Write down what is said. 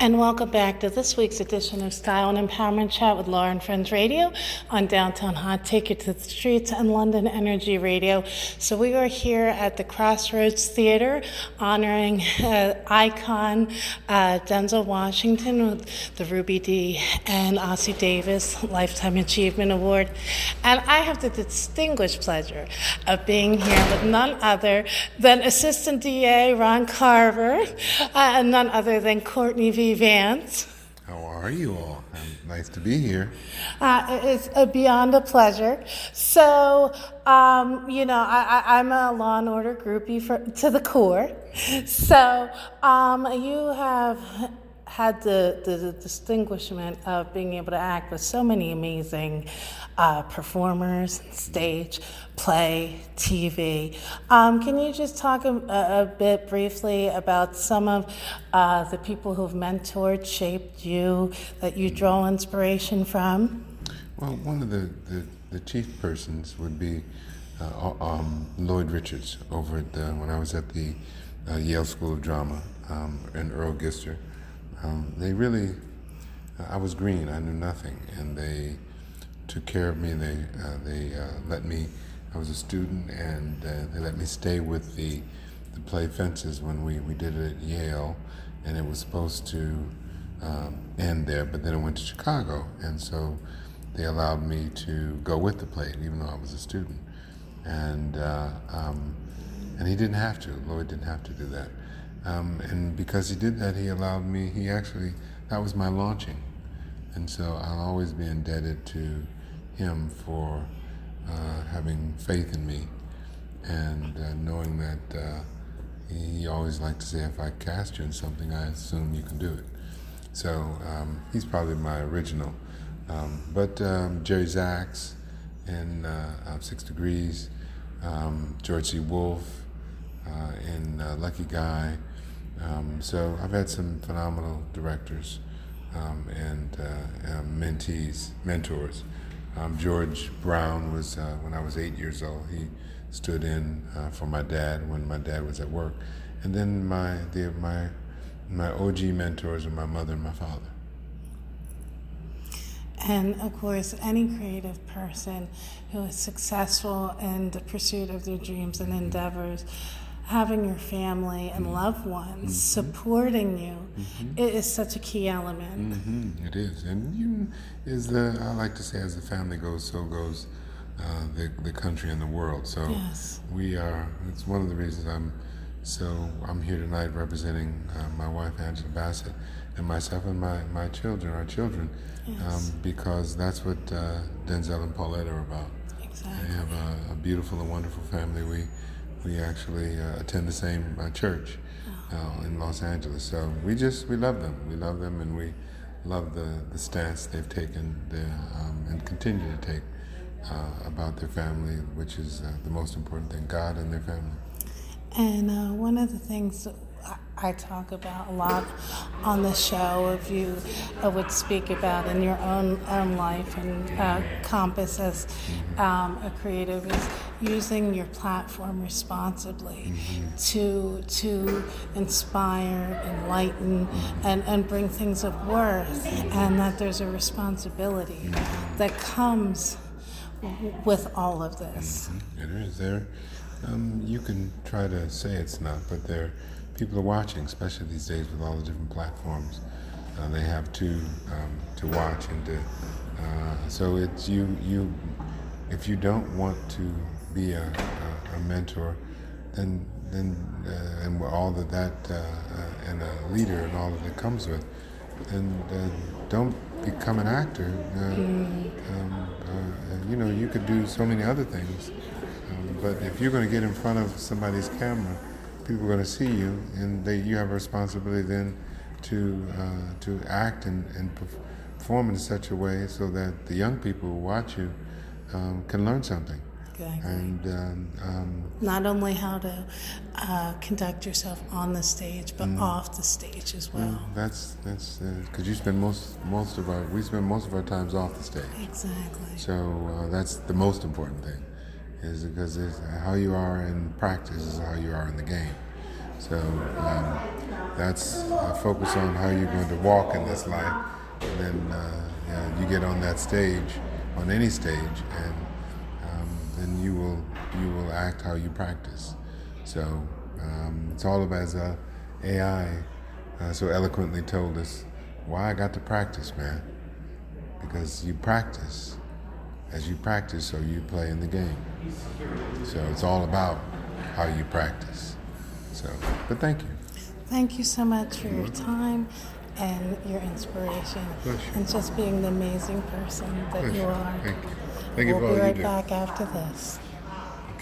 And welcome back to this week's edition of Style and Empowerment Chat with Laura and Friends Radio on Downtown Hot Ticket to the Streets and London Energy Radio. So we are here at the Crossroads Theater honoring uh, icon uh, Denzel Washington with the Ruby Dee and Ossie Davis Lifetime Achievement Award. And I have the distinguished pleasure of being here with none other than Assistant DA Ron Carver uh, and none other than Courtney B. Vance. How are you all? Um, nice to be here. Uh, it's a beyond a pleasure. So, um, you know, I, am a law and order groupie for, to the core. So, um, you have had the, the, the, distinguishment of being able to act with so many amazing uh, performers, stage, play, TV. Um, can you just talk a, a, bit briefly about some of uh, the people who've mentored, shaped you, that you draw inspiration from? Well, one of the, the, the chief persons would be uh, um, Lloyd Richards over at the, when I was at the uh, Yale School of Drama um, and Earl Gister. Um, they really, I was green, I knew nothing, and they took care of me. They, uh, they uh, let me, I was a student, and uh, they let me stay with the, the play Fences when we, we did it at Yale, and it was supposed to um, end there, but then it went to Chicago, and so they allowed me to go with the play, even though I was a student. And, uh, um, and he didn't have to, Lloyd didn't have to do that. Um, and because he did that, he allowed me, he actually, that was my launching. And so I'll always be indebted to him for uh, having faith in me and uh, knowing that uh, he always liked to say, if I cast you in something, I assume you can do it. So um, he's probably my original. Um, but um, Jerry Zaks in uh, Six Degrees, um, George C. Wolfe uh, in uh, Lucky Guy, um, so I've had some phenomenal directors um, and uh, um, mentees, mentors. Um, George Brown was uh, when I was eight years old. He stood in uh, for my dad when my dad was at work, and then my the, my my OG mentors are my mother and my father. And of course, any creative person who is successful in the pursuit of their dreams and endeavors having your family and mm-hmm. loved ones mm-hmm. supporting you mm-hmm. it is such a key element. Mm-hmm. It is, and you is the I like to say as the family goes, so goes uh, the the country and the world. So yes. we are. It's one of the reasons I'm. So I'm here tonight representing uh, my wife Angela Bassett and myself and my, my children, our children, yes. um, because that's what uh, Denzel and Pauletta are about. Exactly. They have a, a beautiful and wonderful family. We we actually uh, attend the same uh, church uh, in Los Angeles. So we just we love them. We love them, and we love the, the stance they've taken there, um, and continue to take uh, about their family, which is uh, the most important thing: God and their family. And uh, one of the things I talk about a lot on the show of you uh, would speak about in your own own life and uh, Compass as um, a creative is using your platform responsibly mm-hmm. to to inspire, enlighten, and, and bring things of worth, and that there's a responsibility mm-hmm. that comes with all of this. Mm-hmm. It is there. Um, you can try to say it's not, but there people are watching, especially these days with all the different platforms. Uh, they have to um, to watch and to. Uh, so it's you you. If you don't want to be a, a, a mentor, then then uh, and all that that uh, uh, and a leader and all that it comes with, then don't become an actor. Uh, um, you know you could do so many other things, um, but if you're going to get in front of somebody's camera people are going to see you, and they, you have a responsibility then to uh, to act and, and perform in such a way so that the young people who watch you um, can learn something. Exactly. And um, um, not only how to uh, conduct yourself on the stage, but mm, off the stage as well. Mm, that's that's because uh, you spend most most of our we spend most of our times off the stage. Exactly. So uh, that's the most important thing is because how you are in practice is how you are in the game. So um, that's uh, focus on how you're going to walk in this life, and then uh, you, you get on that stage, on any stage, and um, then you will you will act how you practice. So um, it's all about as uh, AI so eloquently told us why I got to practice, man. Because you practice. As you practice, so you play in the game. So it's all about how you practice. So, but thank you. Thank you so much for your time and your inspiration and just being the amazing person that you are. Thank you. Thank we'll for all be you right back after this.